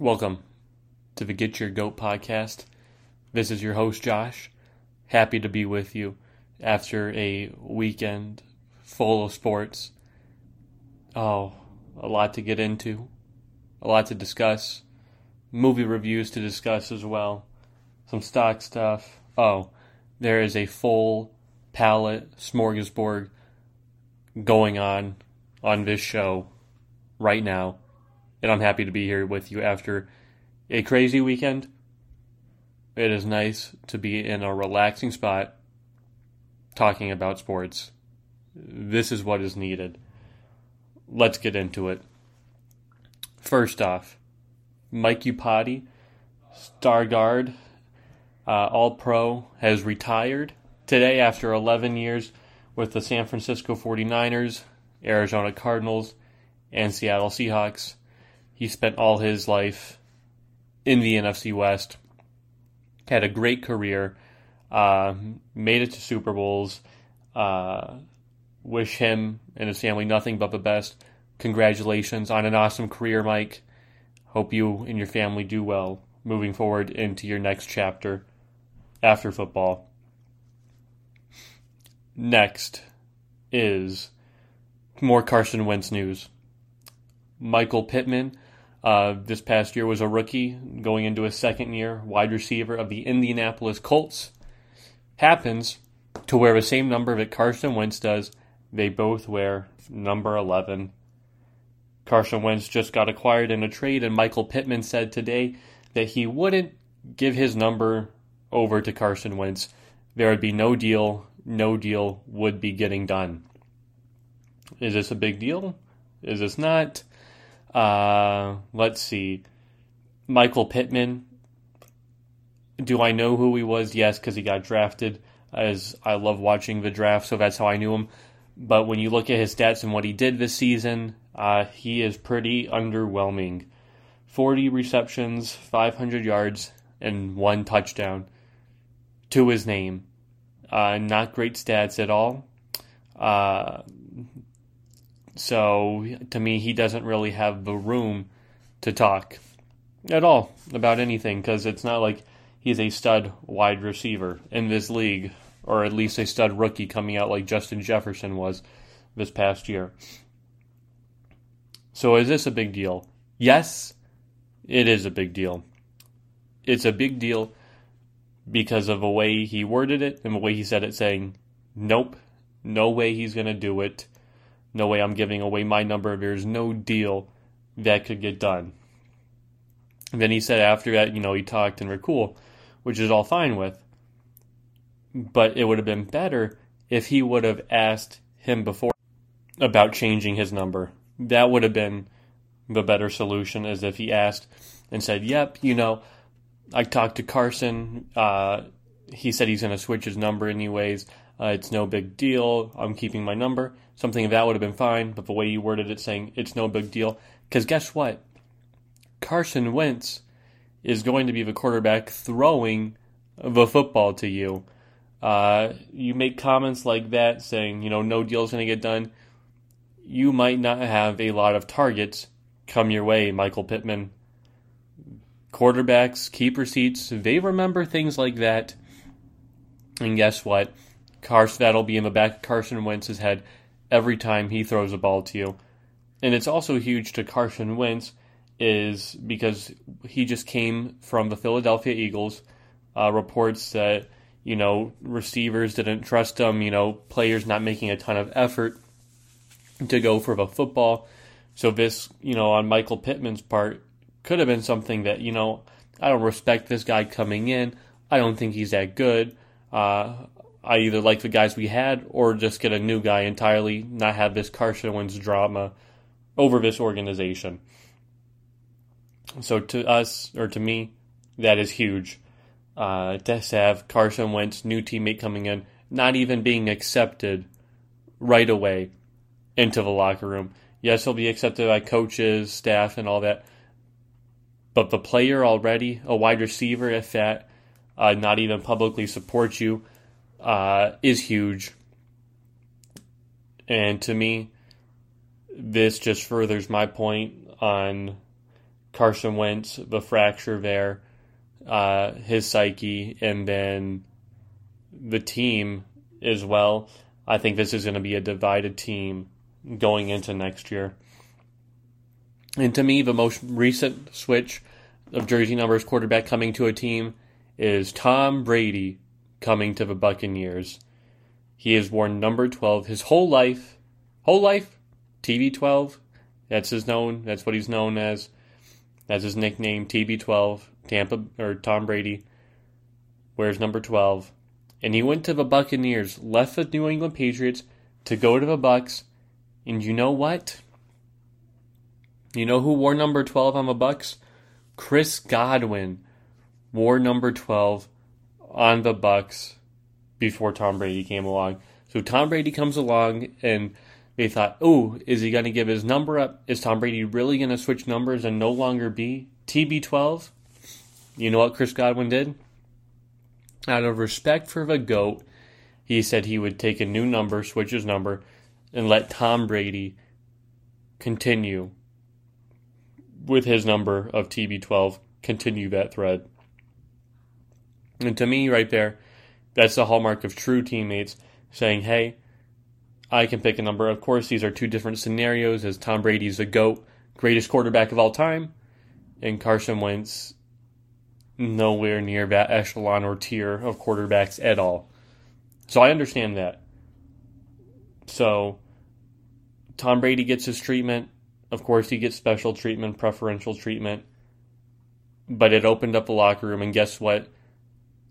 Welcome to the Get Your Goat podcast. This is your host, Josh. Happy to be with you after a weekend full of sports. Oh, a lot to get into, a lot to discuss, movie reviews to discuss as well, some stock stuff. Oh, there is a full palette smorgasbord going on on this show right now and I'm happy to be here with you after a crazy weekend. It is nice to be in a relaxing spot talking about sports. This is what is needed. Let's get into it. First off, Mike Iupati, star guard, uh, All Pro, has retired today after 11 years with the San Francisco 49ers, Arizona Cardinals, and Seattle Seahawks. He spent all his life in the NFC West, had a great career, uh, made it to Super Bowls. Uh, wish him and his family nothing but the best. Congratulations on an awesome career, Mike. Hope you and your family do well moving forward into your next chapter after football. Next is more Carson Wentz news. Michael Pittman uh, this past year was a rookie going into his second year, wide receiver of the Indianapolis Colts. Happens to wear the same number that Carson Wentz does. They both wear number 11. Carson Wentz just got acquired in a trade, and Michael Pittman said today that he wouldn't give his number over to Carson Wentz. There would be no deal, no deal would be getting done. Is this a big deal? Is this not? Uh, let's see. Michael Pittman. Do I know who he was? Yes, because he got drafted. As I love watching the draft, so that's how I knew him. But when you look at his stats and what he did this season, uh, he is pretty underwhelming. 40 receptions, 500 yards, and one touchdown to his name. Uh, not great stats at all. Uh, so to me, he doesn't really have the room to talk at all about anything because it's not like he's a stud wide receiver in this league, or at least a stud rookie coming out like Justin Jefferson was this past year. So is this a big deal? Yes, it is a big deal. It's a big deal because of the way he worded it and the way he said it, saying, Nope, no way he's going to do it. No way I'm giving away my number. There's no deal that could get done. And then he said after that, you know, he talked and we're cool, which is all fine with. But it would have been better if he would have asked him before about changing his number. That would have been the better solution, as if he asked and said, Yep, you know, I talked to Carson. Uh, he said he's going to switch his number anyways. Uh, it's no big deal. I'm keeping my number. Something of that would have been fine, but the way you worded it saying it's no big deal. Because guess what? Carson Wentz is going to be the quarterback throwing the football to you. Uh, you make comments like that saying, you know, no deal is going to get done. You might not have a lot of targets come your way, Michael Pittman. Quarterbacks keep receipts. They remember things like that. And guess what? Carson, that'll be in the back of Carson Wentz's head every time he throws a ball to you. And it's also huge to Carson Wentz is because he just came from the Philadelphia Eagles. Uh, reports that you know receivers didn't trust him. You know players not making a ton of effort to go for the football. So this, you know, on Michael Pittman's part, could have been something that you know I don't respect this guy coming in. I don't think he's that good. Uh, I either like the guys we had or just get a new guy entirely, not have this Carson Wentz drama over this organization. So to us, or to me, that is huge. Uh, to have Carson Wentz, new teammate coming in, not even being accepted right away into the locker room. Yes, he'll be accepted by coaches, staff, and all that. But the player already, a wide receiver, if that, uh, not even publicly supports you, uh, is huge. And to me, this just furthers my point on Carson Wentz, the fracture there, uh, his psyche, and then the team as well. I think this is going to be a divided team going into next year. And to me, the most recent switch of jersey numbers quarterback coming to a team is Tom Brady coming to the Buccaneers. He has worn number 12 his whole life. Whole life? TB12. That's his known. That's what he's known as. That's his nickname, TB12. Tampa or Tom Brady wears number 12. And he went to the Buccaneers, left the New England Patriots to go to the Bucks. And you know what? You know who wore number 12 on the Bucks? Chris Godwin wore number 12 on the Bucks before Tom Brady came along. So Tom Brady comes along and they thought, "Oh, is he going to give his number up? Is Tom Brady really going to switch numbers and no longer be TB12?" You know what Chris Godwin did? Out of respect for the GOAT, he said he would take a new number, switch his number, and let Tom Brady continue with his number of TB12, continue that thread. And to me, right there, that's the hallmark of true teammates saying, hey, I can pick a number. Of course, these are two different scenarios as Tom Brady's the GOAT, greatest quarterback of all time, and Carson Wentz nowhere near that echelon or tier of quarterbacks at all. So I understand that. So Tom Brady gets his treatment. Of course, he gets special treatment, preferential treatment. But it opened up the locker room, and guess what?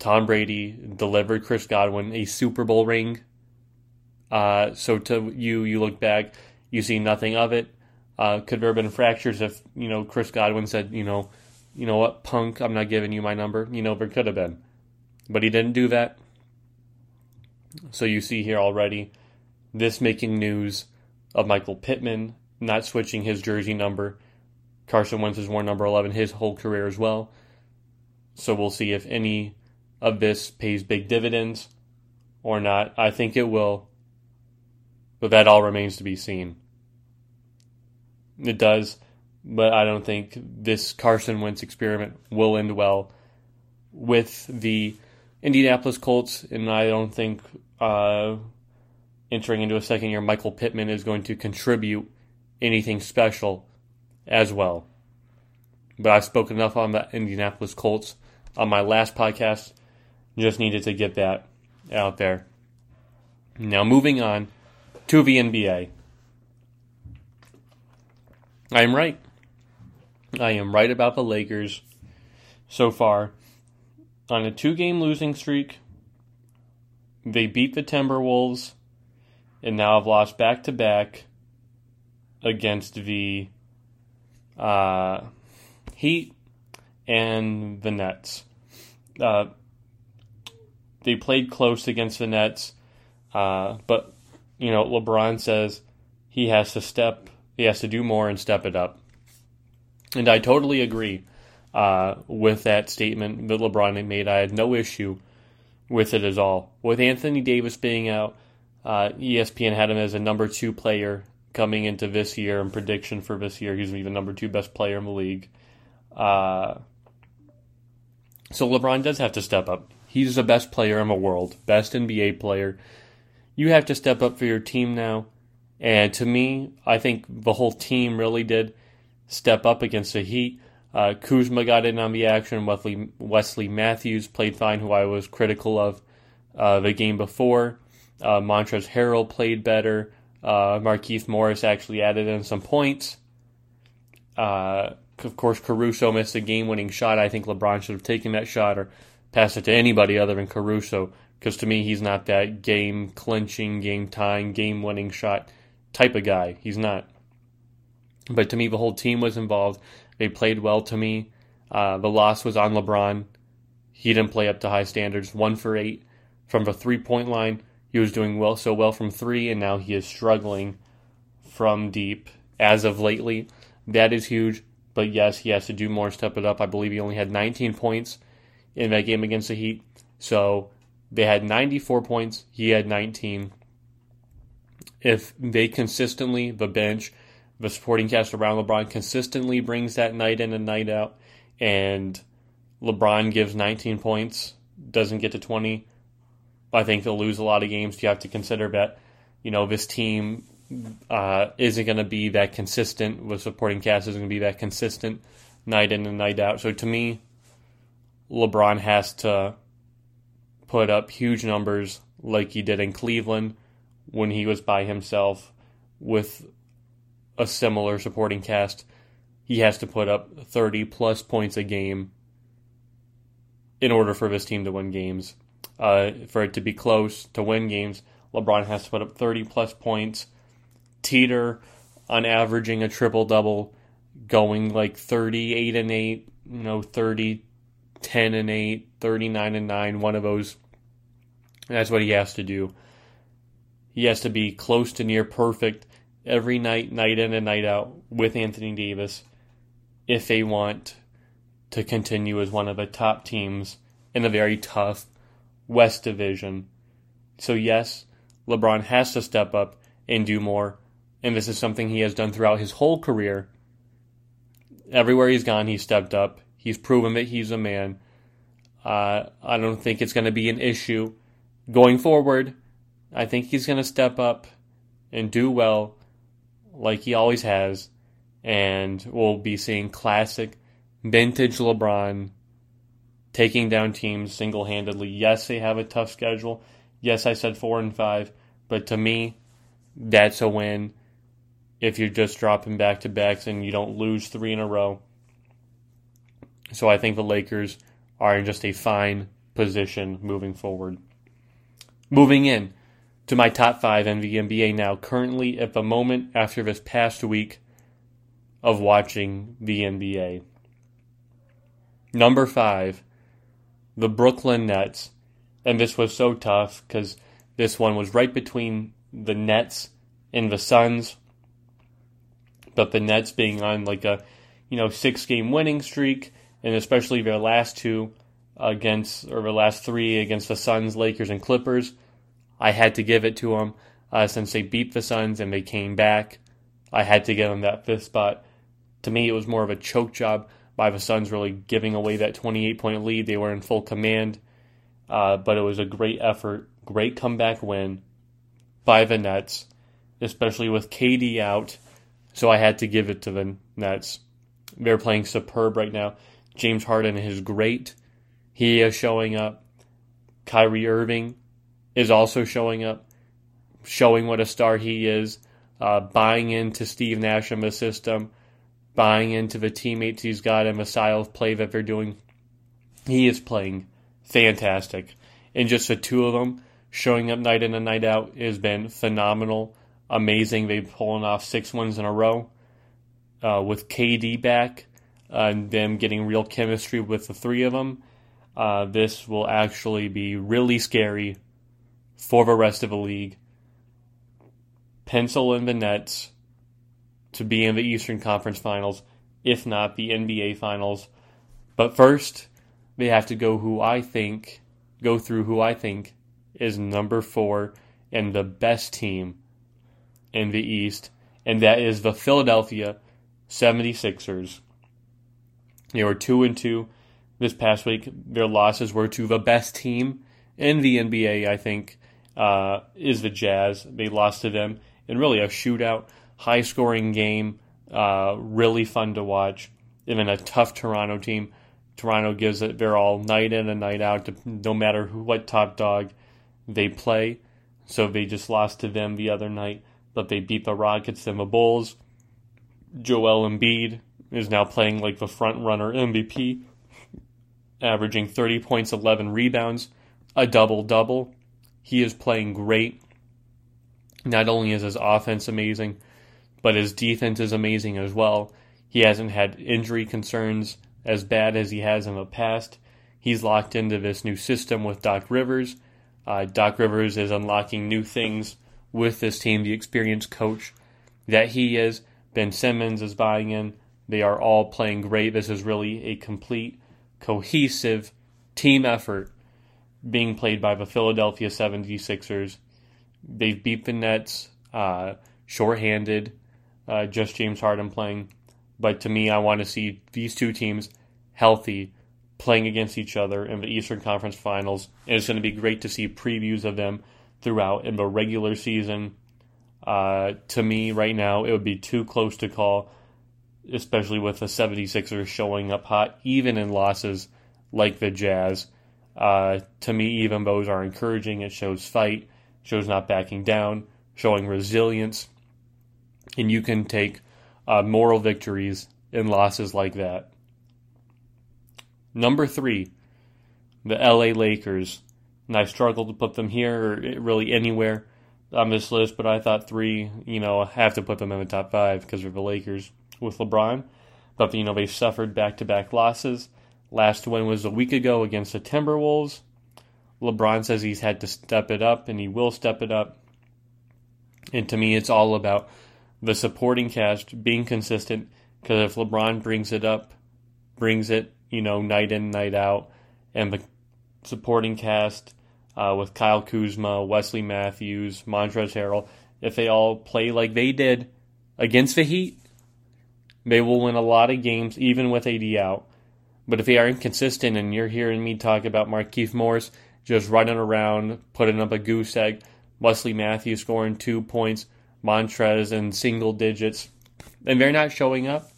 Tom Brady delivered Chris Godwin a Super Bowl ring. Uh, so to you, you look back, you see nothing of it. Uh, could there have been fractures if you know Chris Godwin said, you know, you know what, punk, I'm not giving you my number. You know, there could have been, but he didn't do that. So you see here already, this making news of Michael Pittman not switching his jersey number. Carson Wentz has worn number 11 his whole career as well. So we'll see if any of this pays big dividends or not. I think it will, but that all remains to be seen. It does, but I don't think this Carson Wentz experiment will end well with the Indianapolis Colts, and I don't think uh, entering into a second year, Michael Pittman is going to contribute anything special as well. But I've spoken enough on the Indianapolis Colts on my last podcast. Just needed to get that out there. Now, moving on to the NBA. I am right. I am right about the Lakers so far. On a two game losing streak, they beat the Timberwolves and now have lost back to back against the uh, Heat and the Nets. Uh, they played close against the Nets, uh, but you know LeBron says he has to step, he has to do more and step it up, and I totally agree uh, with that statement that LeBron made. I had no issue with it at all. With Anthony Davis being out, uh, ESPN had him as a number two player coming into this year and prediction for this year. He's the number two best player in the league. Uh, so LeBron does have to step up. He's the best player in the world, best NBA player. You have to step up for your team now. And to me, I think the whole team really did step up against the Heat. Uh, Kuzma got in on the action. Wesley, Wesley Matthews played fine, who I was critical of uh, the game before. Uh, Montrezl Harrell played better. Uh, Markieff Morris actually added in some points. Uh, of course, Caruso missed a game-winning shot. I think LeBron should have taken that shot or passed it to anybody other than Caruso, because to me, he's not that game-clinching, game-tying, game-winning shot type of guy. He's not. But to me, the whole team was involved. They played well to me. Uh, the loss was on LeBron. He didn't play up to high standards. One for eight from the three-point line. He was doing well so well from three, and now he is struggling from deep as of lately. That is huge. But yes, he has to do more, step it up. I believe he only had 19 points in that game against the Heat. So they had 94 points. He had 19. If they consistently, the bench, the supporting cast around LeBron consistently brings that night in and night out, and LeBron gives 19 points, doesn't get to 20, I think they'll lose a lot of games. You have to consider that, you know, this team uh, isn't going to be that consistent. The supporting cast isn't going to be that consistent night in and night out. So to me, LeBron has to put up huge numbers like he did in Cleveland when he was by himself with a similar supporting cast. He has to put up 30 plus points a game in order for this team to win games. Uh, for it to be close to win games, LeBron has to put up 30 plus points, teeter on averaging a triple double, going like 38 and 8, you know, 30, 10 and 8, 39 and 9, one of those. That's what he has to do. He has to be close to near perfect every night, night in and night out with Anthony Davis if they want to continue as one of the top teams in a very tough West Division. So, yes, LeBron has to step up and do more, and this is something he has done throughout his whole career. Everywhere he's gone, he's stepped up. He's proven that he's a man. Uh, I don't think it's going to be an issue going forward. I think he's going to step up and do well like he always has, and we'll be seeing classic vintage LeBron taking down teams single handedly. Yes, they have a tough schedule. Yes, I said four and five, but to me, that's a win if you're just dropping back to backs and you don't lose three in a row. So I think the Lakers are in just a fine position moving forward. Moving in to my top five in the NBA now, currently at the moment after this past week of watching the NBA. Number five, the Brooklyn Nets. And this was so tough because this one was right between the Nets and the Suns. But the Nets being on like a, you know, six game winning streak, and especially their last two against, or the last three against the Suns, Lakers, and Clippers, I had to give it to them uh, since they beat the Suns and they came back. I had to give them that fifth spot. To me, it was more of a choke job by the Suns really giving away that 28 point lead. They were in full command, uh, but it was a great effort, great comeback win by the Nets, especially with KD out. So I had to give it to the Nets. They're playing superb right now. James Harden is great. He is showing up. Kyrie Irving is also showing up, showing what a star he is, uh, buying into Steve Nash and the system buying into the teammates he's got and the style of play that they're doing. He is playing fantastic. And just the two of them showing up night in and night out has been phenomenal, amazing. They've pulling off six wins in a row uh, with KD back and them getting real chemistry with the three of them. Uh, this will actually be really scary for the rest of the league. Pencil in the Nets to be in the Eastern Conference Finals, if not the NBA Finals. But first, they have to go who I think, go through who I think is number four and the best team in the East, and that is the Philadelphia 76ers. They were 2 and 2 this past week. Their losses were to the best team in the NBA, I think, uh, is the Jazz. They lost to them in really a shootout high scoring game, uh, really fun to watch. Even a tough Toronto team. Toronto gives it their all night in and night out, to, no matter who, what top dog they play. So they just lost to them the other night, but they beat the Rockets and the Bulls. Joel Embiid is now playing like the front runner MVP, averaging 30 points, 11 rebounds, a double double. He is playing great. Not only is his offense amazing, but his defense is amazing as well. He hasn't had injury concerns as bad as he has in the past. He's locked into this new system with Doc Rivers. Uh, Doc Rivers is unlocking new things with this team, the experienced coach that he is. Ben Simmons is buying in. They are all playing great. This is really a complete, cohesive team effort being played by the Philadelphia 76ers. They've beat the Nets uh, shorthanded uh, just James Harden playing. But to me, I want to see these two teams healthy, playing against each other in the Eastern Conference Finals. And it's going to be great to see previews of them throughout in the regular season. Uh, to me, right now, it would be too close to call, especially with the 76ers showing up hot, even in losses like the Jazz. Uh, to me, even those are encouraging. It shows fight, shows not backing down, showing resilience. And you can take uh, moral victories in losses like that. Number three, the LA Lakers. And I struggled to put them here or really anywhere on this list, but I thought three, you know, I have to put them in the top five because of the Lakers with LeBron. But, you know, they suffered back to back losses. Last one was a week ago against the Timberwolves. LeBron says he's had to step it up and he will step it up. And to me, it's all about the supporting cast being consistent because if LeBron brings it up, brings it, you know, night in, night out, and the supporting cast uh, with Kyle Kuzma, Wesley Matthews, Montrezl Harrell, if they all play like they did against the Heat, they will win a lot of games, even with AD out. But if they are inconsistent, and you're hearing me talk about Markieff Morris just running around, putting up a goose egg, Wesley Matthews scoring two points, Montrez in single digits, and they're not showing up,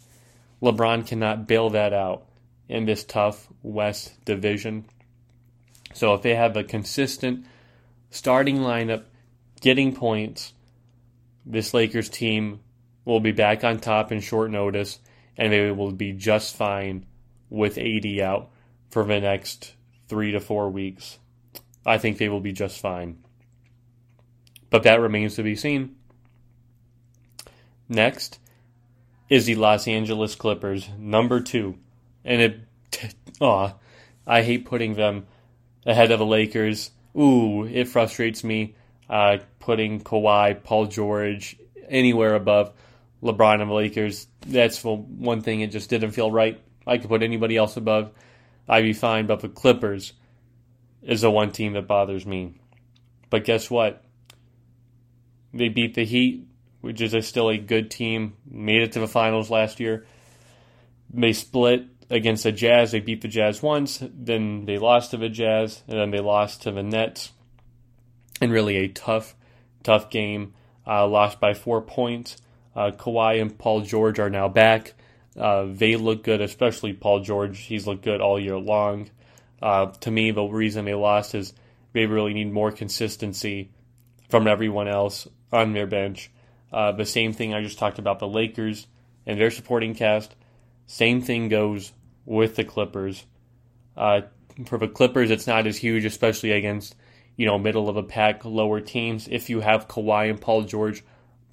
LeBron cannot bail that out in this tough West division. So if they have a consistent starting lineup, getting points, this Lakers team will be back on top in short notice, and they will be just fine with AD out for the next three to four weeks. I think they will be just fine. But that remains to be seen. Next is the Los Angeles Clippers, number two. And it, oh, I hate putting them ahead of the Lakers. Ooh, it frustrates me uh, putting Kawhi, Paul George anywhere above LeBron and the Lakers. That's the one thing it just didn't feel right. I could put anybody else above. I'd be fine, but the Clippers is the one team that bothers me. But guess what? They beat the Heat, which is a, still a good team. Made it to the finals last year. They split against the Jazz. They beat the Jazz once, then they lost to the Jazz, and then they lost to the Nets. And really a tough, tough game. Uh, lost by four points. Uh, Kawhi and Paul George are now back. Uh, they look good, especially Paul George. He's looked good all year long. Uh, to me, the reason they lost is they really need more consistency from everyone else on their bench. Uh, the same thing I just talked about the Lakers and their supporting cast. Same thing goes with the Clippers. Uh, for the Clippers, it's not as huge, especially against you know middle of a pack lower teams. If you have Kawhi and Paul George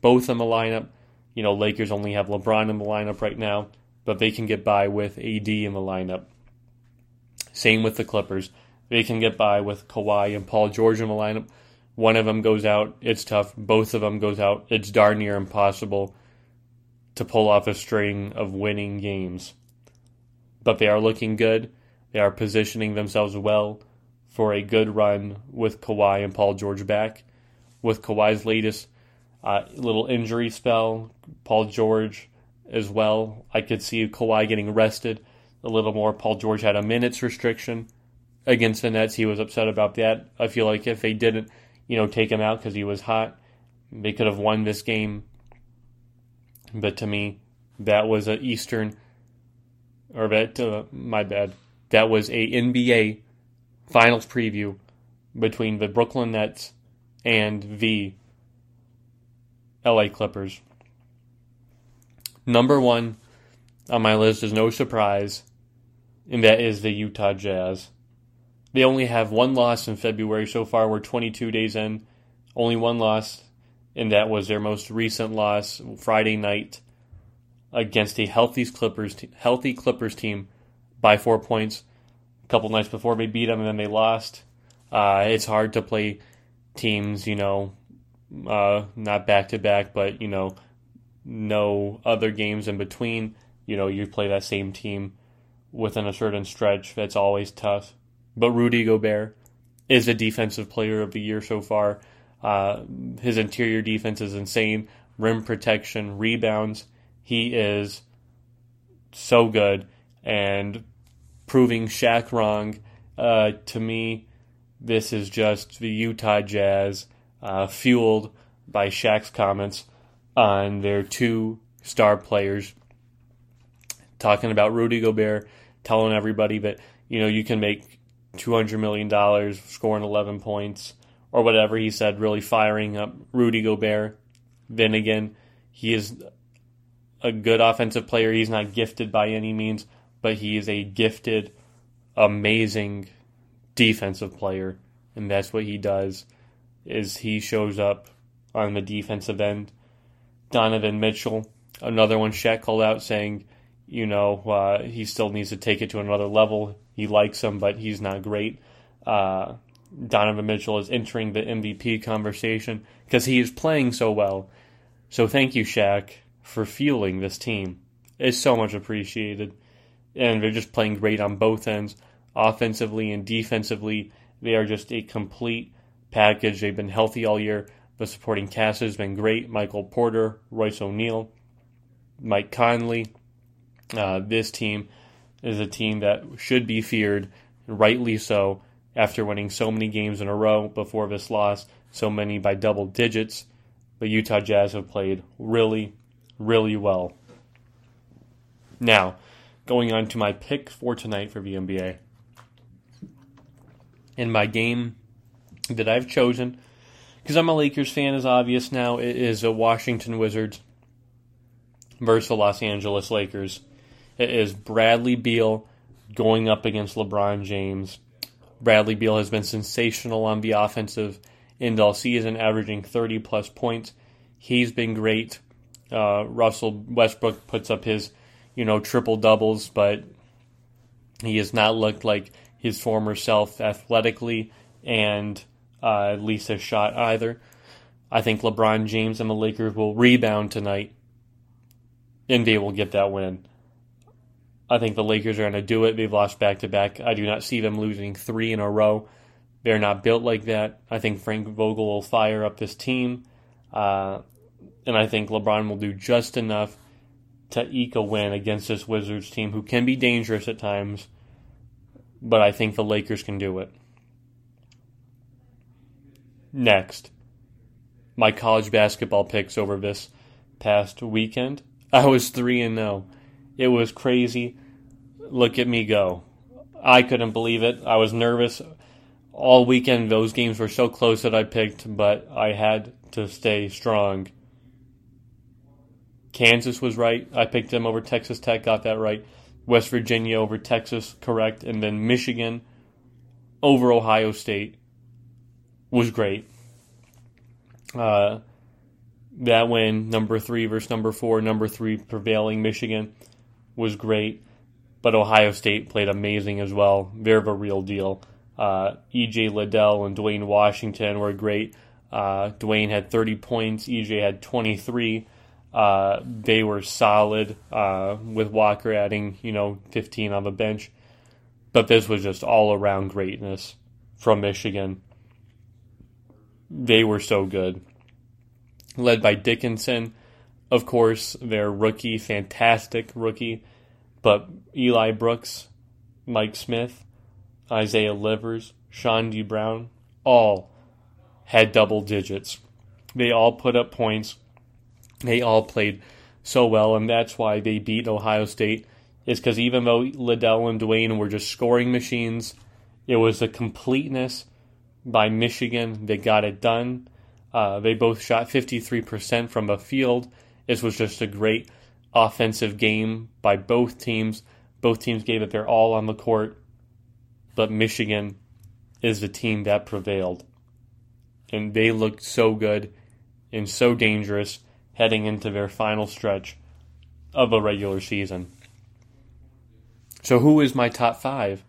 both in the lineup, you know Lakers only have LeBron in the lineup right now, but they can get by with AD in the lineup. Same with the Clippers. They can get by with Kawhi and Paul George in the lineup. One of them goes out, it's tough. Both of them goes out, it's darn near impossible to pull off a string of winning games but they are looking good. They are positioning themselves well for a good run with Kawhi and Paul George back. With Kawhi's latest uh, little injury spell, Paul George as well. I could see Kawhi getting rested a little more. Paul George had a minutes restriction against the Nets. He was upset about that. I feel like if they didn't, you know, take him out because he was hot, they could have won this game. But to me, that was an Eastern or that uh, my bad. That was a NBA Finals preview between the Brooklyn Nets and the LA Clippers. Number one on my list is no surprise, and that is the Utah Jazz. They only have one loss in February so far. We're 22 days in. Only one loss, and that was their most recent loss Friday night against a healthy Clippers healthy Clippers team by four points. A couple nights before they beat them and then they lost. Uh, it's hard to play teams, you know, uh, not back to back, but you know, no other games in between. You know, you play that same team within a certain stretch. That's always tough. But Rudy Gobert is a defensive player of the year so far. Uh, his interior defense is insane. rim protection, rebounds. He is so good and proving Shaq wrong. Uh, to me, this is just the Utah Jazz uh, fueled by Shaq's comments on their two star players, talking about Rudy Gobert, telling everybody that you know you can make two hundred million dollars scoring eleven points or whatever he said, really firing up Rudy Gobert. Then again, he is a good offensive player. He's not gifted by any means, but he is a gifted, amazing defensive player, and that's what he does. Is he shows up on the defensive end. Donovan Mitchell, another one Shaq called out saying, you know, uh, he still needs to take it to another level. He likes him, but he's not great. Uh, Donovan Mitchell is entering the MVP conversation because he is playing so well. So thank you, Shaq, for fueling this team. It's so much appreciated. And they're just playing great on both ends, offensively and defensively. They are just a complete package. They've been healthy all year. The supporting cast has been great. Michael Porter, Royce O'Neale, Mike Conley. Uh, this team is a team that should be feared, rightly so after winning so many games in a row before this loss, so many by double digits. The Utah Jazz have played really, really well. Now, going on to my pick for tonight for the NBA. In my game that I've chosen, because I'm a Lakers fan, is obvious now, it is a Washington Wizards versus the Los Angeles Lakers. It is Bradley Beal going up against LeBron James. Bradley Beal has been sensational on the offensive end all season, averaging 30 plus points. He's been great. Uh, Russell Westbrook puts up his, you know, triple doubles, but he has not looked like his former self athletically and uh, at least a shot either. I think LeBron James and the Lakers will rebound tonight, and they will get that win. I think the Lakers are going to do it. They've lost back to back. I do not see them losing three in a row. They're not built like that. I think Frank Vogel will fire up this team. Uh, and I think LeBron will do just enough to eke a win against this Wizards team who can be dangerous at times. But I think the Lakers can do it. Next, my college basketball picks over this past weekend. I was 3 and 0. It was crazy look at me go. I couldn't believe it. I was nervous all weekend. Those games were so close that I picked, but I had to stay strong. Kansas was right. I picked them over Texas Tech, got that right. West Virginia over Texas, correct. And then Michigan over Ohio State was great. Uh, that win, number three versus number four, number three prevailing Michigan, was great but Ohio State played amazing as well. They're the real deal. Uh, EJ Liddell and Duane Washington were great. Uh, Duane had 30 points. EJ had 23. Uh, they were solid uh, with Walker adding, you know, 15 on the bench. But this was just all around greatness from Michigan. They were so good. Led by Dickinson, of course, their rookie, fantastic rookie. But Eli Brooks, Mike Smith, Isaiah Livers, Chaundee D. Brown, all had double digits. They all put up points. They all played so well, and that's why they beat Ohio State. Is because even though Liddell and Duane were just scoring machines, it was a completeness by Michigan They got it done. Uh, they both shot 53% from the field. This was just a great offensive game by both teams. Both teams gave it their all on the court, but Michigan is the team that prevailed. And they looked so good and so dangerous heading into their final stretch of a regular season. So, who is my top five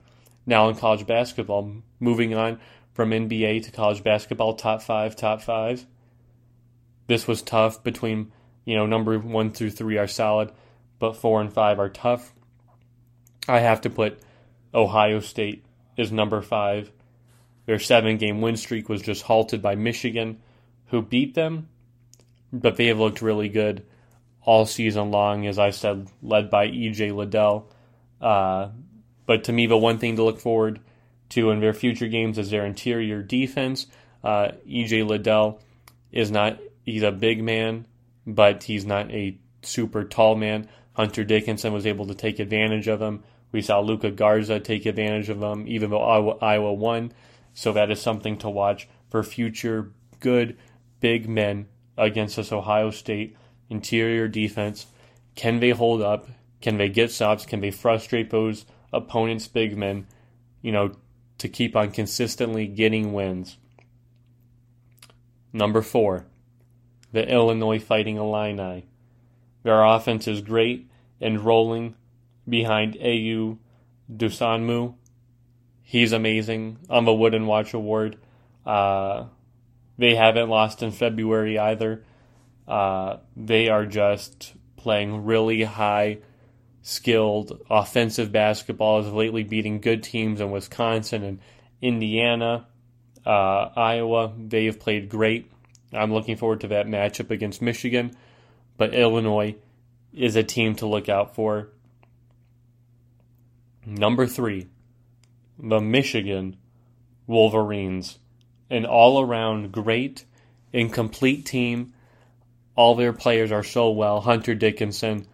now in college basketball? Moving on from NBA to college basketball, top five, top five. This was tough between you know, number one through three are solid, but four and five are tough. I have to put Ohio State is number five. Their seven game win streak was just halted by Michigan, who beat them, but they have looked really good all season long, as I said, led by EJ Liddell. Uh, but to me, the one thing to look forward to in their future games is their interior defense. Uh, EJ Liddell is not, he's a big man, but he's not a super tall man. Hunter Dickinson was able to take advantage of him. We saw Luka Garza take advantage of him, even though Iowa, Iowa won. So that is something to watch for future good big men against this Ohio State interior defense. Can they hold up? Can they get stops? Can they frustrate those opponents' big men, you know, to keep on consistently getting wins? Number four, the Illinois Fighting Illini. Their offense is great and rolling behind Ayo Dosunmu. He's amazing on the Wooden Watch Award. Uh, they haven't lost in February either. Uh, they are just playing really high skilled offensive basketball, is lately beating good teams in Wisconsin and Indiana, uh, Iowa. They have played great. I'm looking forward to that matchup against Michigan, but Illinois is a team to look out for. Number three, the Michigan Wolverines. An all around great and complete team all their players are so well. Hunter Dickinson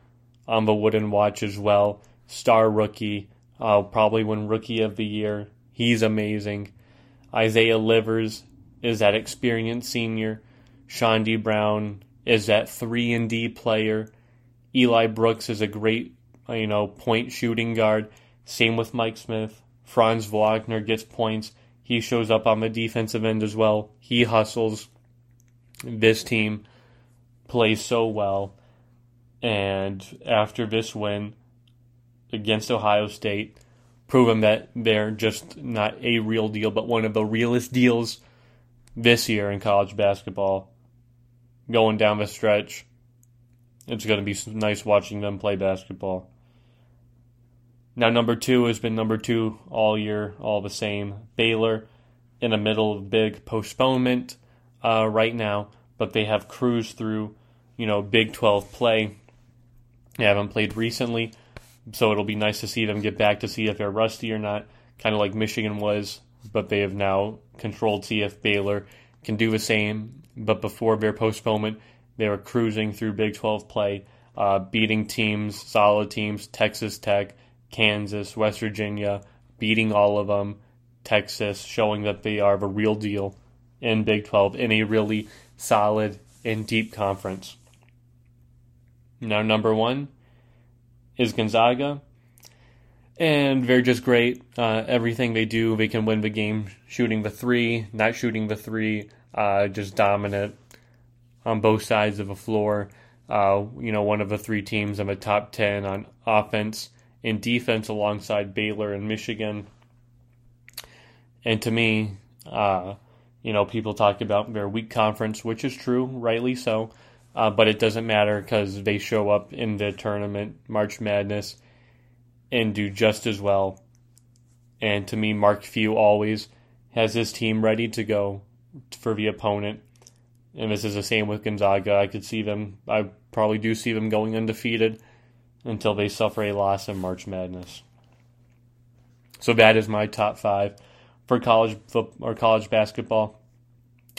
on the wooden watch as well. Star rookie, uh, probably win rookie of the year. He's amazing. Isaiah Livers is that experienced senior. Chaundee Brown is that three and D player. Eli Brooks is a great, you know, point shooting guard. Same with Mike Smith. Franz Wagner gets points. He shows up on the defensive end as well. He hustles. This team plays so well. And after this win against Ohio State, proven that they're just not a real deal, but one of the realest deals this year in college basketball. Going down the stretch, it's going to be nice watching them play basketball. Now, number two has been number two all year, all the same. Baylor in the middle of big postponement uh, right now, but they have cruised through you know, Big 12 play. They haven't played recently, so it'll be nice to see them get back to see if they're rusty or not, kind of like Michigan was, but they have now controlled if Baylor can do the same. But before their postponement, they were cruising through Big 12 play, uh, beating teams, solid teams, Texas Tech, Kansas, West Virginia, beating all of them, Texas, showing that they are the real deal in Big 12 in a really solid and deep conference. Now, number one is Gonzaga. And they're just great. Uh, everything they do, they can win the game shooting the three, not shooting the three, uh, just dominant on both sides of the floor. Uh, you know, one of the three teams in the top 10 on offense and defense alongside Baylor and Michigan. And to me, uh, you know, people talk about their weak conference, which is true, rightly so uh, but it doesn't matter because they show up in the tournament, March Madness, and do just as well. And to me, Mark Few always has his team ready to go for the opponent. And this is the same with Gonzaga. I could see them, I probably do see them going undefeated until they suffer a loss in March Madness. So that is my top five for college or college basketball.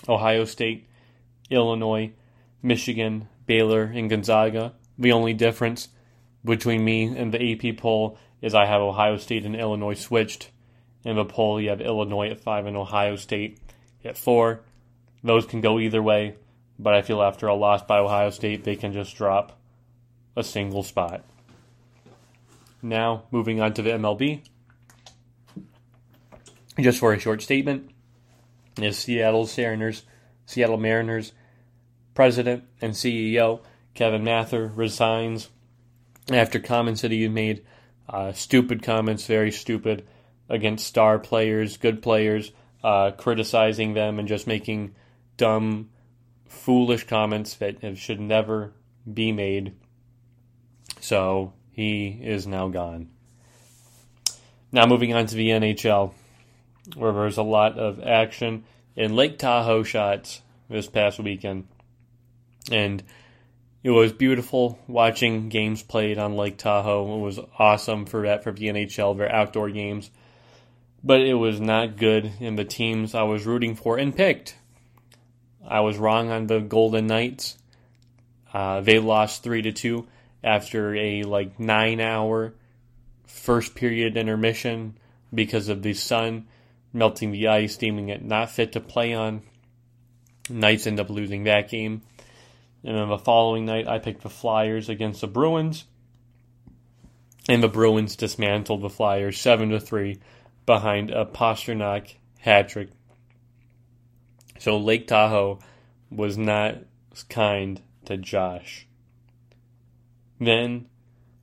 Ohio State, Illinois, Michigan, Baylor, and Gonzaga. The only difference between me and the AP poll is I have Ohio State and Illinois switched. In the poll, you have Illinois at 5 and Ohio State at 4. Those can go either way, but I feel after a loss by Ohio State, they can just drop a single spot. Now, moving on to the MLB. Just for a short statement, is Seattle Mariners, Seattle Mariners President and CEO Kevin Mather resigns after comments that he made, uh, stupid comments, very stupid, against star players, good players, uh, criticizing them and just making dumb, foolish comments that should never be made. So he is now gone. Now moving on to the NHL, where there's a lot of action in Lake Tahoe shots this past weekend. And it was beautiful watching games played on Lake Tahoe. It was awesome for that for the NHL, their outdoor games. But it was not good in the teams I was rooting for and picked. I was wrong on the Golden Knights. Uh, they lost three to two after a like nine hour first period intermission because of the sun melting the ice, deeming it not fit to play on. Knights end up losing that game. And then the following night, I picked the Flyers against the Bruins, and the Bruins dismantled the Flyers seven to three behind a Pastrnak hat trick. So Lake Tahoe was not kind to Josh. Then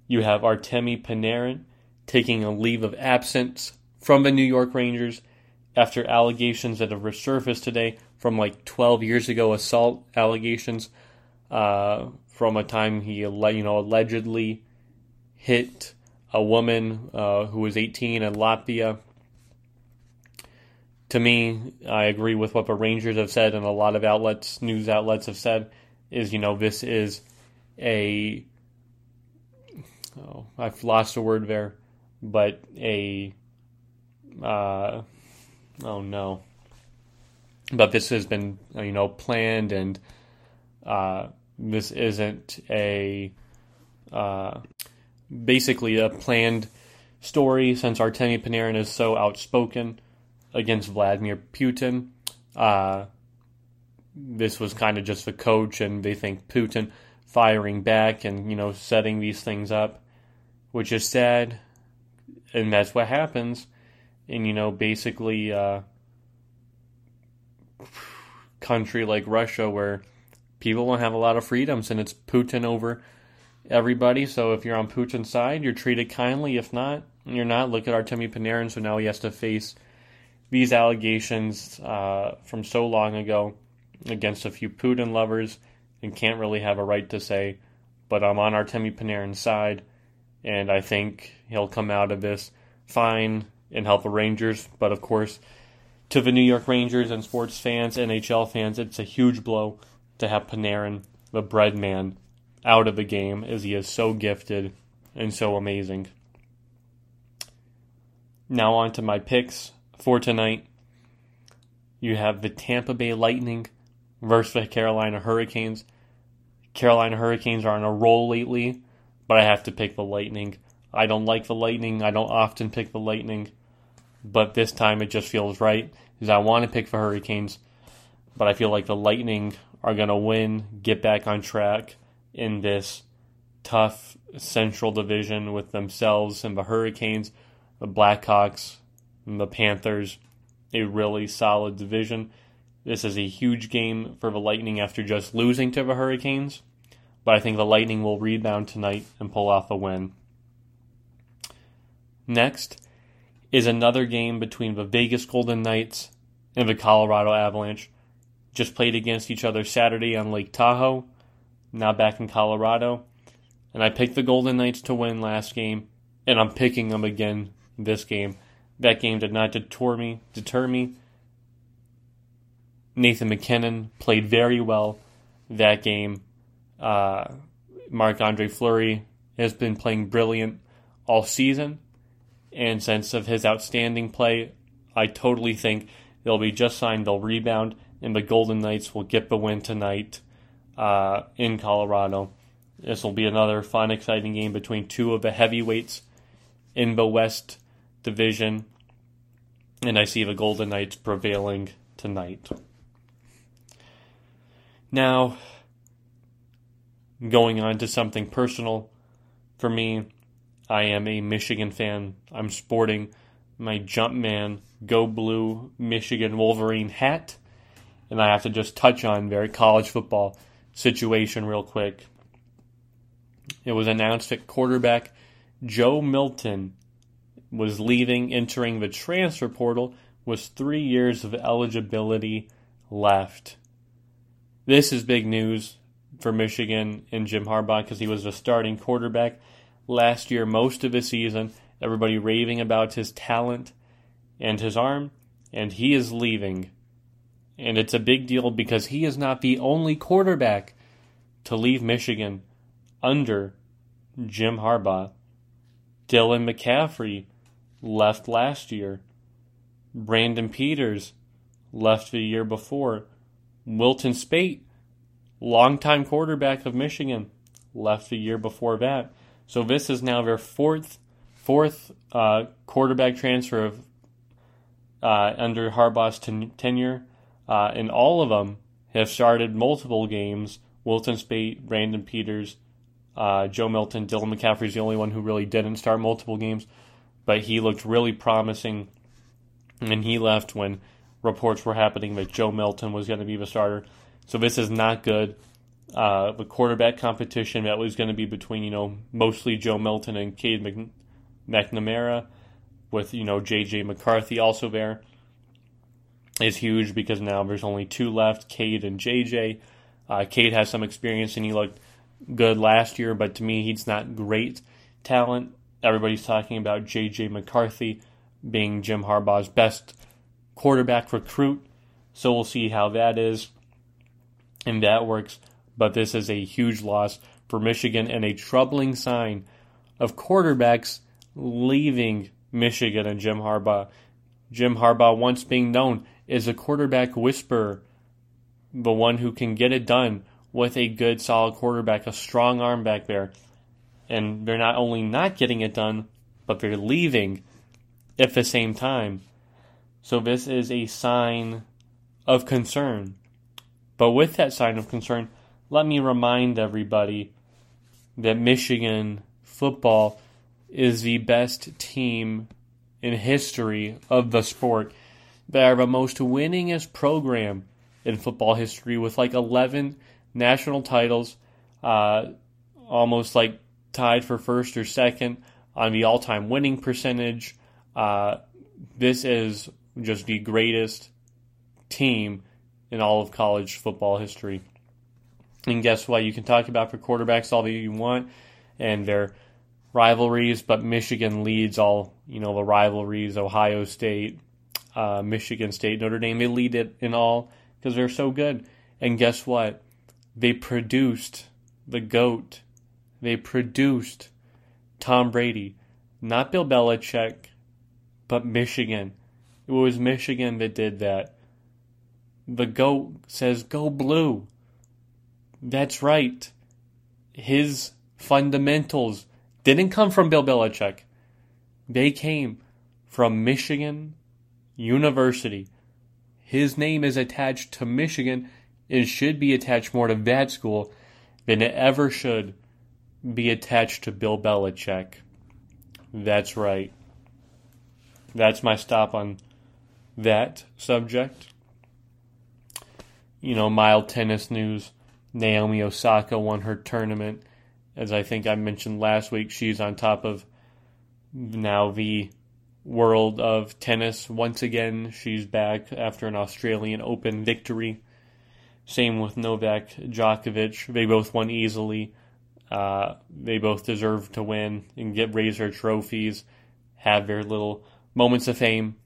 you have Artemi Panarin taking a leave of absence from the New York Rangers after allegations that have resurfaced today from like 12 years ago assault allegations uh, from a time he you know allegedly hit a woman uh, who was 18 in Latvia. To me, I agree with what the Rangers have said, and a lot of outlets, news outlets, have said is you know this is a oh I've lost a word there, but a uh, oh no, but this has been you know planned and uh, this isn't a uh, basically a planned story since Artemi Panarin is so outspoken against Vladimir Putin. Uh, this was kind of just the coach, and they think Putin firing back and you know setting these things up, which is sad, and that's what happens. And you know, basically, uh, country like Russia where people don't have a lot of freedoms, and it's Putin over everybody. So if you're on Putin's side, you're treated kindly. If not, you're not. Look at Artemi Panarin. So now he has to face these allegations uh, from so long ago against a few Putin lovers and can't really have a right to say, but I'm on Artemi Panarin's side, and I think he'll come out of this fine and help the Rangers. But of course, to the New York Rangers and sports fans, NHL fans, it's a huge blow to have Panarin, the bread man, out of the game as he is so gifted and so amazing. Now on to my picks for tonight. You have the Tampa Bay Lightning versus the Carolina Hurricanes. Carolina Hurricanes are on a roll lately, but I have to pick the Lightning. I don't like the Lightning. I don't often pick the Lightning, but this time it just feels right because I want to pick the Hurricanes, but I feel like the Lightning are going to win, get back on track in this tough Central Division with themselves and the Hurricanes, the Blackhawks, and the Panthers. A really solid division. This is a huge game for the Lightning after just losing to the Hurricanes, but I think the Lightning will rebound tonight and pull off a win. Next is another game between the Vegas Golden Knights and the Colorado Avalanche just played against each other Saturday on Lake Tahoe, now back in Colorado. And I picked the Golden Knights to win last game, and I'm picking them again this game. That game did not deter me. Deter me. Nathan MacKinnon played very well that game. Uh, Andre Fleury has been playing brilliant all season, and since of his outstanding play, I totally think they'll be just signed. They'll rebound and the Golden Knights will get the win tonight uh, in Colorado. This will be another fun, exciting game between two of the heavyweights in the West Division, and I see the Golden Knights prevailing tonight. Now, going on to something personal for me, I am a Michigan fan. I'm sporting my Jumpman Go Blue Michigan Wolverine hat and I have to just touch on very college football situation real quick. It was announced that quarterback Joe Milton was leaving, entering the transfer portal, with three years of eligibility left. This is big news for Michigan and Jim Harbaugh because he was the starting quarterback last year, most of the season. Everybody raving about his talent and his arm, and he is leaving and it's a big deal because he is not the only quarterback to leave Michigan under Jim Harbaugh. Dylan McCaffrey left last year. Brandon Peters left the year before. Wilton Speight, longtime quarterback of Michigan, left the year before that. So this is now their fourth fourth uh, quarterback transfer of uh, under Harbaugh's ten- tenure, uh, and all of them have started multiple games. Wilton Speight, Brandon Peters, uh, Joe Milton, Dylan McCaffrey is the only one who really didn't start multiple games, but he looked really promising, and he left when reports were happening that Joe Milton was going to be the starter. So this is not good. Uh, the quarterback competition that was going to be between you know mostly Joe Milton and Cade McNamara, with you know J.J. McCarthy also there, is huge because now there's only two left, Cade and J.J. Uh, Cade has some experience and he looked good last year, but to me he's not great talent. Everybody's talking about J.J. McCarthy being Jim Harbaugh's best quarterback recruit, so we'll see how that is and that works. But this is a huge loss for Michigan and a troubling sign of quarterbacks leaving Michigan and Jim Harbaugh. Jim Harbaugh, once being known, is a quarterback whisperer, the one who can get it done with a good, solid quarterback, a strong arm back there. And they're not only not getting it done, but they're leaving at the same time. So this is a sign of concern. But with that sign of concern, let me remind everybody that Michigan football is the best team in history of the sport. They are the most winningest program in football history with like 11 national titles, uh, almost like tied for first or second on the all time winning percentage. Uh, this is just the greatest team in all of college football history. And guess what? You can talk about for quarterbacks all that you want, and they're rivalries, but Michigan leads all you know the rivalries. Ohio State, uh, Michigan State, Notre Dame, they lead it in all because they're so good. And guess what? They produced the goat. They produced Tom Brady, not Bill Belichick, but Michigan. It was Michigan that did that. The goat says go blue. That's right. His fundamentals didn't come from Bill Belichick. They came from Michigan University. His name is attached to Michigan and should be attached more to that school than it ever should be attached to Bill Belichick. That's right. That's my stop on that subject. You know, mild tennis news. Naomi Osaka won her tournament as I think I mentioned last week, she's on top of now the world of tennis once again. She's back after an Australian Open victory. Same with Novak Djokovic. They both won easily. Uh, they both deserve to win and get raise their trophies, have their little moments of fame.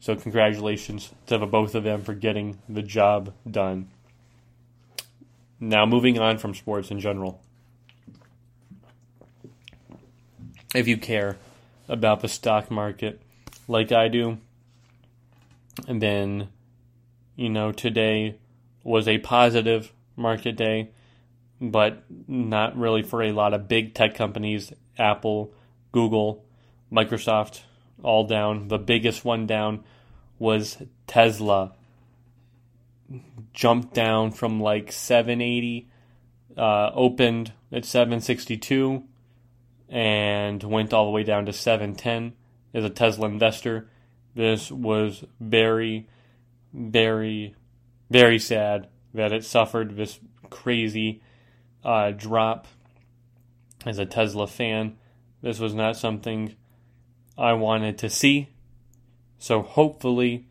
So congratulations to the both of them for getting the job done. Now moving on from sports in general. if you care about the stock market like I do. And then, you know, today was a positive market day, but not really for a lot of big tech companies Apple, Google, Microsoft, all down. The biggest one down was Tesla. Jumped down from like 780, uh, opened at 762 and went all the way down to 710 as a Tesla investor. This was very, very, very sad that it suffered this crazy uh, drop. As a Tesla fan, this was not something I wanted to see. So hopefully,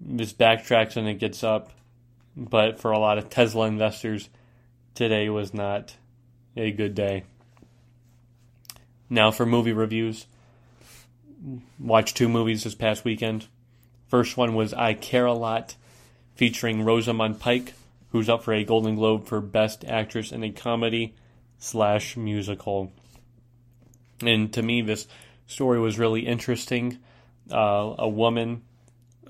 this backtracks and it gets up. But for a lot of Tesla investors, today was not a good day. Now for movie reviews. Watched two movies this past weekend. First one was I Care a Lot, featuring Rosamund Pike, who's up for a Golden Globe for Best Actress in a Comedy slash Musical. And to me, this story was really interesting. Uh, a woman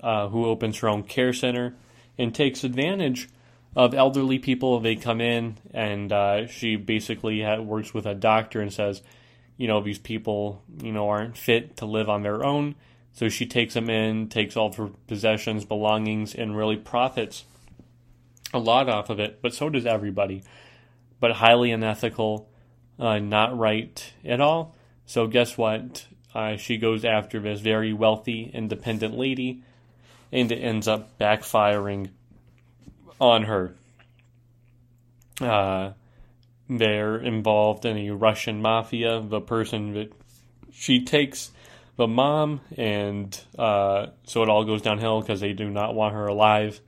uh, who opens her own care center and takes advantage of elderly people. They come in and uh, she basically works with a doctor and says, you know, these people, you know, aren't fit to live on their own. So she takes them in, takes all of her possessions, belongings, and really profits a lot off of it. But so does everybody. But highly unethical, uh, not right at all. So guess what? Uh, she goes after this very wealthy, independent lady, and it ends up backfiring on her. Uh, they're involved in a Russian mafia. The person that she takes the mom, and uh, so it all goes downhill because they do not want her alive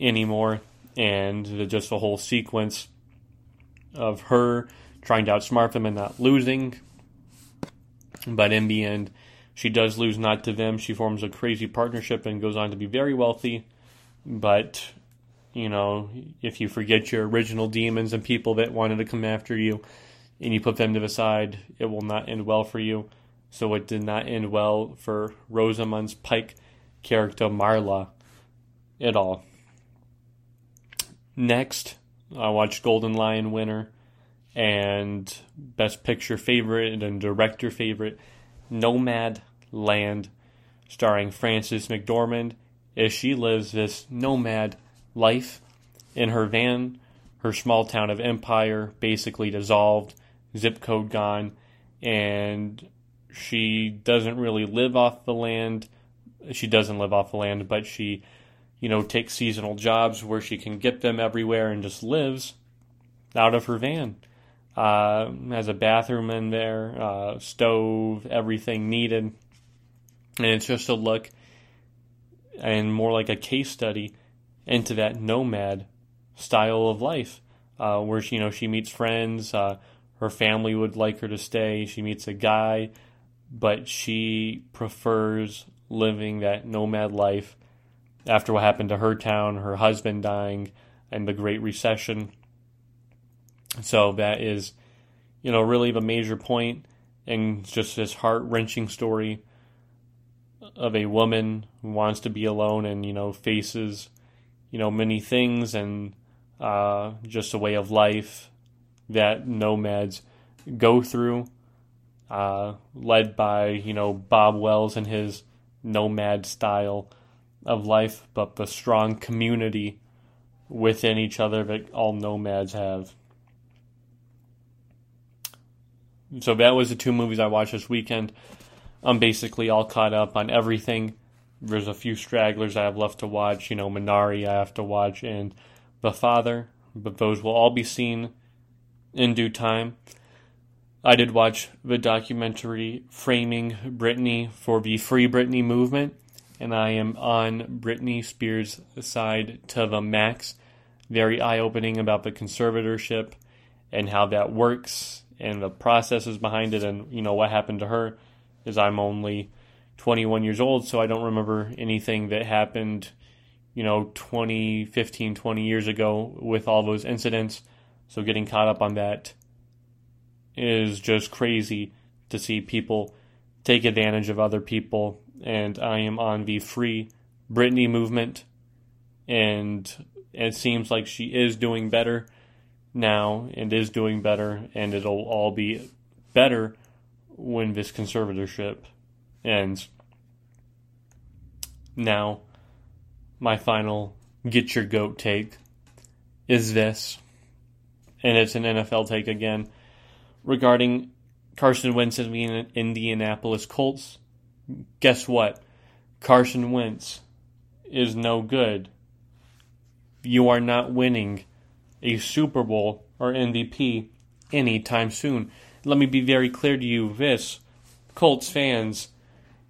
anymore. And the, just the whole sequence of her trying to outsmart them and not losing. But in the end, she does lose not to them. She forms a crazy partnership and goes on to be very wealthy. But, you know, if you forget your original demons and people that wanted to come after you and you put them to the side, it will not end well for you. So it did not end well for Rosamund Pike character Marla at all. Next, I watched Golden Lion winner and Best Picture favorite and Director favorite Nomad Land, starring Frances McDormand as she lives this nomad life in her van, her small town of Empire basically dissolved, zip code gone, and she doesn't really live off the land. She doesn't live off the land, but she, you know, takes seasonal jobs where she can get them everywhere and just lives out of her van. Uh, has a bathroom in there, uh, stove, everything needed. And it's just a look and more like a case study into that nomad style of life, uh, where she, you know she meets friends. Uh, her family would like her to stay. She meets a guy, but she prefers living that nomad life after what happened to her town, her husband dying, and the Great Recession. So that is, you know, really the major point and just this heart wrenching story of a woman who wants to be alone and, you know, faces, you know, many things and uh, just a way of life that nomads go through, uh, led by, you know, Bob Wells and his nomad style of life, but the strong community within each other that all nomads have. So that was the two movies I watched this weekend. I'm basically all caught up on everything. There's a few stragglers I have left to watch. You know, Minari I have to watch, and The Father, but those will all be seen in due time. I did watch the documentary Framing Britney for the Free Britney movement, and I am on Britney Spears' side to the max. Very eye opening about the conservatorship and how that works and the processes behind it and you know what happened to her is I'm only 21 years old so I don't remember anything that happened you know 20 15 20 years ago with all those incidents so getting caught up on that is just crazy to see people take advantage of other people and I am on the free Britney movement and it seems like she is doing better now and is doing better, and it'll all be better when this conservatorship ends. Now, my final get your goat take is this, and it's an NFL take again regarding Carson Wentz and the Indianapolis Colts. Guess what? Carson Wentz is no good. You are not winning a Super Bowl or MVP anytime soon. Let me be very clear to you this Colts fans,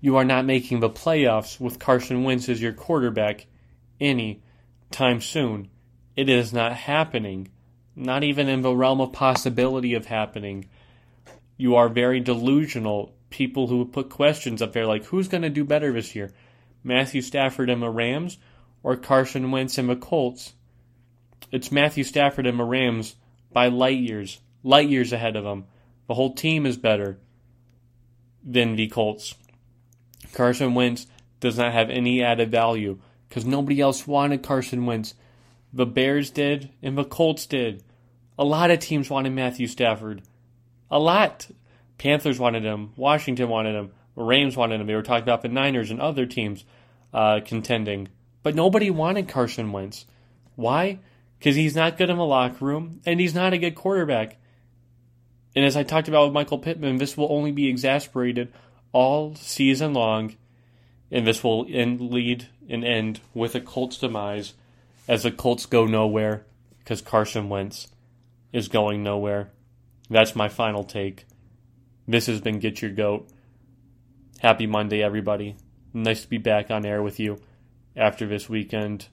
you are not making the playoffs with Carson Wentz as your quarterback any time soon. It is not happening. Not even in the realm of possibility of happening. You are very delusional. People who put questions up there like, who's going to do better this year? Matthew Stafford and the Rams or Carson Wentz and the Colts? It's Matthew Stafford and the Rams by light years, light years ahead of them. The whole team is better than the Colts. Carson Wentz does not have any added value because nobody else wanted Carson Wentz. The Bears did, and the Colts did. A lot of teams wanted Matthew Stafford. A lot. Panthers wanted him. Washington wanted him. Rams wanted him. They were talking about the Niners and other teams uh, contending. But nobody wanted Carson Wentz. Why? Because he's not good in the locker room, and he's not a good quarterback. And as I talked about with Michael Pittman, this will only be exasperated all season long, and this will end, lead and end with a Colts demise as the Colts go nowhere because Carson Wentz is going nowhere. That's my final take. This has been Get Your Goat. Happy Monday, everybody. Nice to be back on air with you after this weekend.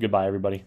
Goodbye, everybody.